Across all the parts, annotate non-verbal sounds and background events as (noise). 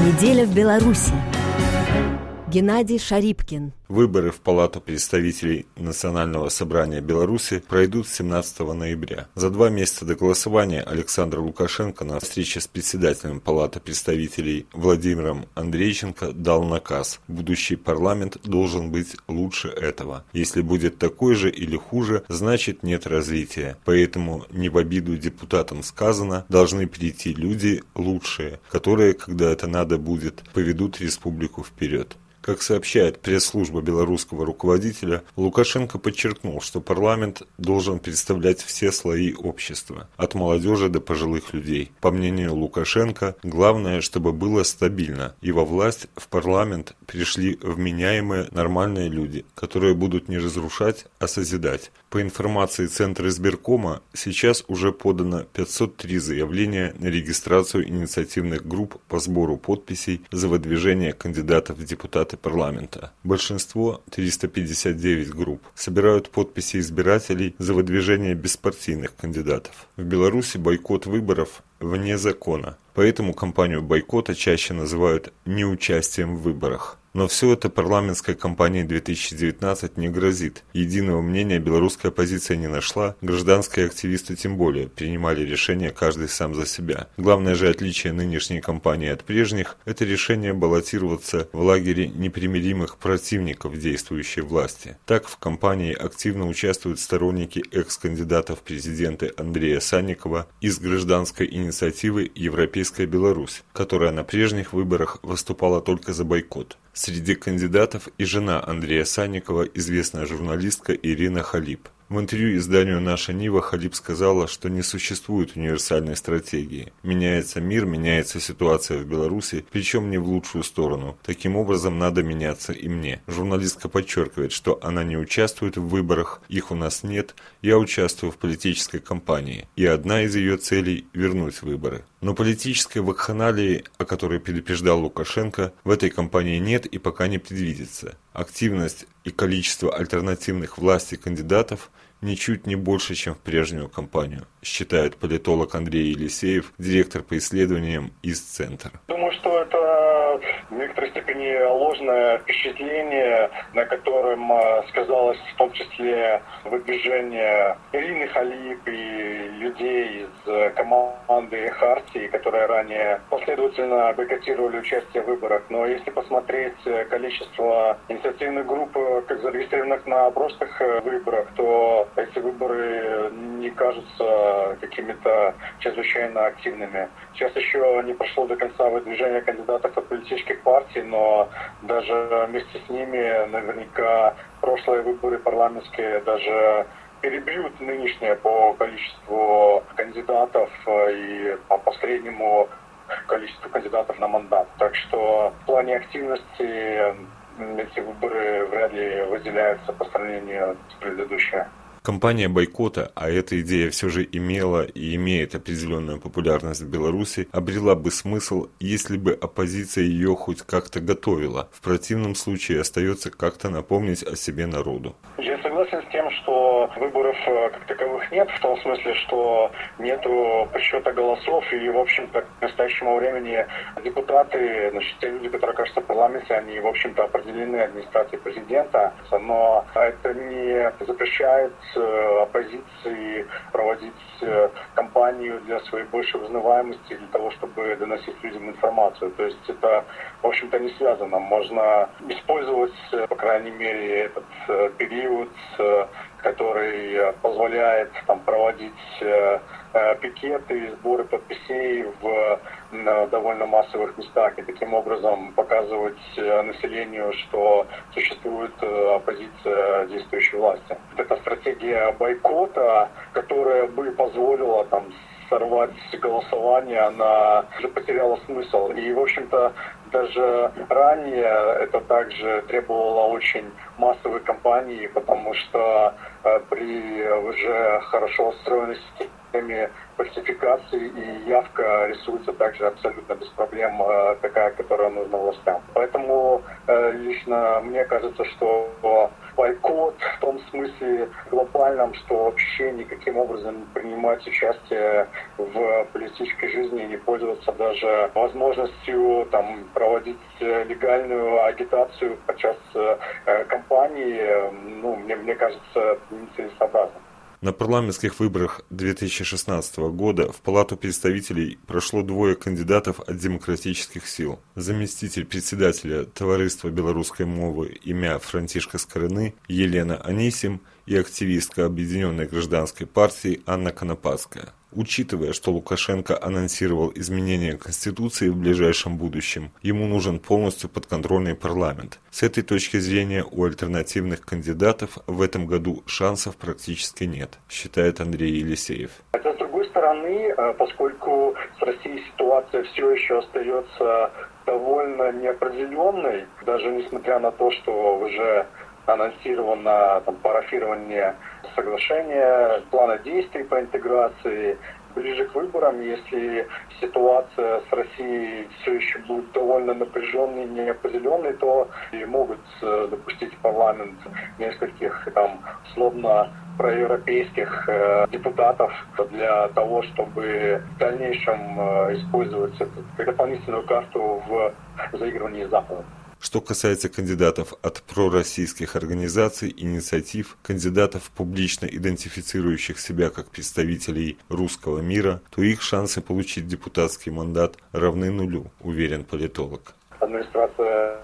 Неделя в Беларуси. Геннадий Шарипкин. Выборы в Палату представителей Национального собрания Беларуси пройдут 17 ноября. За два месяца до голосования Александр Лукашенко на встрече с председателем Палаты представителей Владимиром Андрейченко дал наказ. Будущий парламент должен быть лучше этого. Если будет такой же или хуже, значит нет развития. Поэтому не в обиду депутатам сказано, должны прийти люди лучшие, которые, когда это надо будет, поведут республику вперед. Как сообщает пресс-служба белорусского руководителя, Лукашенко подчеркнул, что парламент должен представлять все слои общества, от молодежи до пожилых людей. По мнению Лукашенко, главное, чтобы было стабильно, и во власть в парламент пришли вменяемые нормальные люди, которые будут не разрушать, а созидать. По информации Центра избиркома, сейчас уже подано 503 заявления на регистрацию инициативных групп по сбору подписей за выдвижение кандидатов в депутаты парламента. Большинство, 359 групп, собирают подписи избирателей за выдвижение беспартийных кандидатов. В Беларуси бойкот выборов вне закона, поэтому кампанию бойкота чаще называют неучастием в выборах. Но все это парламентской кампании 2019 не грозит. Единого мнения белорусская оппозиция не нашла, гражданские активисты тем более принимали решение каждый сам за себя. Главное же отличие нынешней кампании от прежних – это решение баллотироваться в лагере непримиримых противников действующей власти. Так в кампании активно участвуют сторонники экс-кандидатов в президенты Андрея Санникова из гражданской инициативы «Европейская Беларусь», которая на прежних выборах выступала только за бойкот. Среди кандидатов и жена Андрея Санникова, известная журналистка Ирина Халип. В интервью изданию «Наша Нива» Халип сказала, что не существует универсальной стратегии. Меняется мир, меняется ситуация в Беларуси, причем не в лучшую сторону. Таким образом, надо меняться и мне. Журналистка подчеркивает, что она не участвует в выборах, их у нас нет, я участвую в политической кампании, и одна из ее целей – вернуть выборы. Но политической вакханалии, о которой предупреждал Лукашенко, в этой кампании нет и пока не предвидится. Активность и количество альтернативных власти кандидатов ничуть не больше, чем в прежнюю кампанию, считает политолог Андрей Елисеев, директор по исследованиям из Центра. Думаю, что это некоторой степени ложное впечатление, на котором а, сказалось в том числе выдвижение Ирины Халип и людей из команды Хартии, которые ранее последовательно бойкотировали участие в выборах. Но если посмотреть количество инициативных групп, как зарегистрированных на прошлых выборах, то эти выборы не кажутся какими-то чрезвычайно активными. Сейчас еще не прошло до конца выдвижение кандидатов от политических партий, но даже вместе с ними наверняка прошлые выборы парламентские даже перебьют нынешние по количеству кандидатов и по последнему количеству кандидатов на мандат. Так что в плане активности эти выборы вряд ли выделяются по сравнению с предыдущими. Компания бойкота, а эта идея все же имела и имеет определенную популярность в Беларуси, обрела бы смысл, если бы оппозиция ее хоть как-то готовила. В противном случае остается как-то напомнить о себе народу. Я согласен с тем, что выборов э, как таковых нет, в том смысле, что нету подсчета голосов, и, в общем-то, к настоящему времени депутаты, значит, те люди, которые окажутся в парламенте, они, в общем-то, определены администрацией президента, но это не запрещает Э, оппозиции проводить э, кампанию для своей большей узнаваемости, для того, чтобы доносить людям информацию. То есть это, в общем-то, не связано. Можно использовать, по крайней мере, этот период, который позволяет там, проводить Э, пикеты, сборы подписей в довольно массовых местах и таким образом показывать э, населению, что существует э, оппозиция действующей власти. Это стратегия бойкота, которая бы позволила там сорвать голосование, она уже потеряла смысл. И, в общем-то, Даже ранее это также требовало очень массовой кампании, потому что э, при уже хорошо устроенной системе фальсификации и явка рисуется также абсолютно без проблем, э, такая, которая нужна властям. Поэтому э, лично мне кажется, что бойкот в том смысле глобальном, что вообще никаким образом принимать участие в политической жизни и не пользоваться даже возможностью там, проводить легальную агитацию подчас кампании, ну, мне, мне кажется, нецелесообразным. На парламентских выборах 2016 года в Палату представителей прошло двое кандидатов от демократических сил. Заместитель председателя Товариства белорусской мовы имя Франтишка Скорыны Елена Анисим и активистка Объединенной гражданской партии Анна Конопадская. Учитывая, что Лукашенко анонсировал изменение Конституции в ближайшем будущем, ему нужен полностью подконтрольный парламент. С этой точки зрения у альтернативных кандидатов в этом году шансов практически нет, считает Андрей Елисеев. Хотя, с другой стороны, э, поскольку с Россией ситуация все еще остается довольно неопределенной, даже несмотря на то, что уже анонсировано там, парафирование соглашения, плана действий по интеграции. Ближе к выборам, если ситуация с Россией все еще будет довольно напряженной, неопределенной, то и могут э, допустить парламент нескольких там условно проевропейских э, депутатов для того, чтобы в дальнейшем э, использовать эту как дополнительную карту в заигрывании с Западом. Что касается кандидатов от пророссийских организаций, инициатив, кандидатов, публично идентифицирующих себя как представителей русского мира, то их шансы получить депутатский мандат равны нулю, уверен политолог. Администрация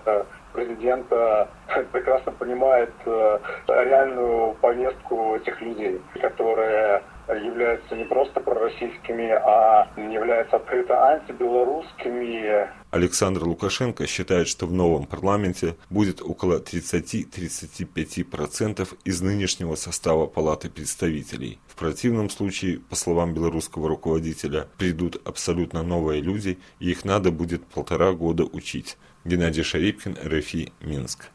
президента (laughs) прекрасно понимает э, реальную повестку этих людей, которые являются не просто пророссийскими, а являются открыто антибелорусскими. Александр Лукашенко считает, что в новом парламенте будет около 30-35% из нынешнего состава Палаты представителей. В противном случае, по словам белорусского руководителя, придут абсолютно новые люди, и их надо будет полтора года учить. Геннадий Шарипкин, РФИ, Минск.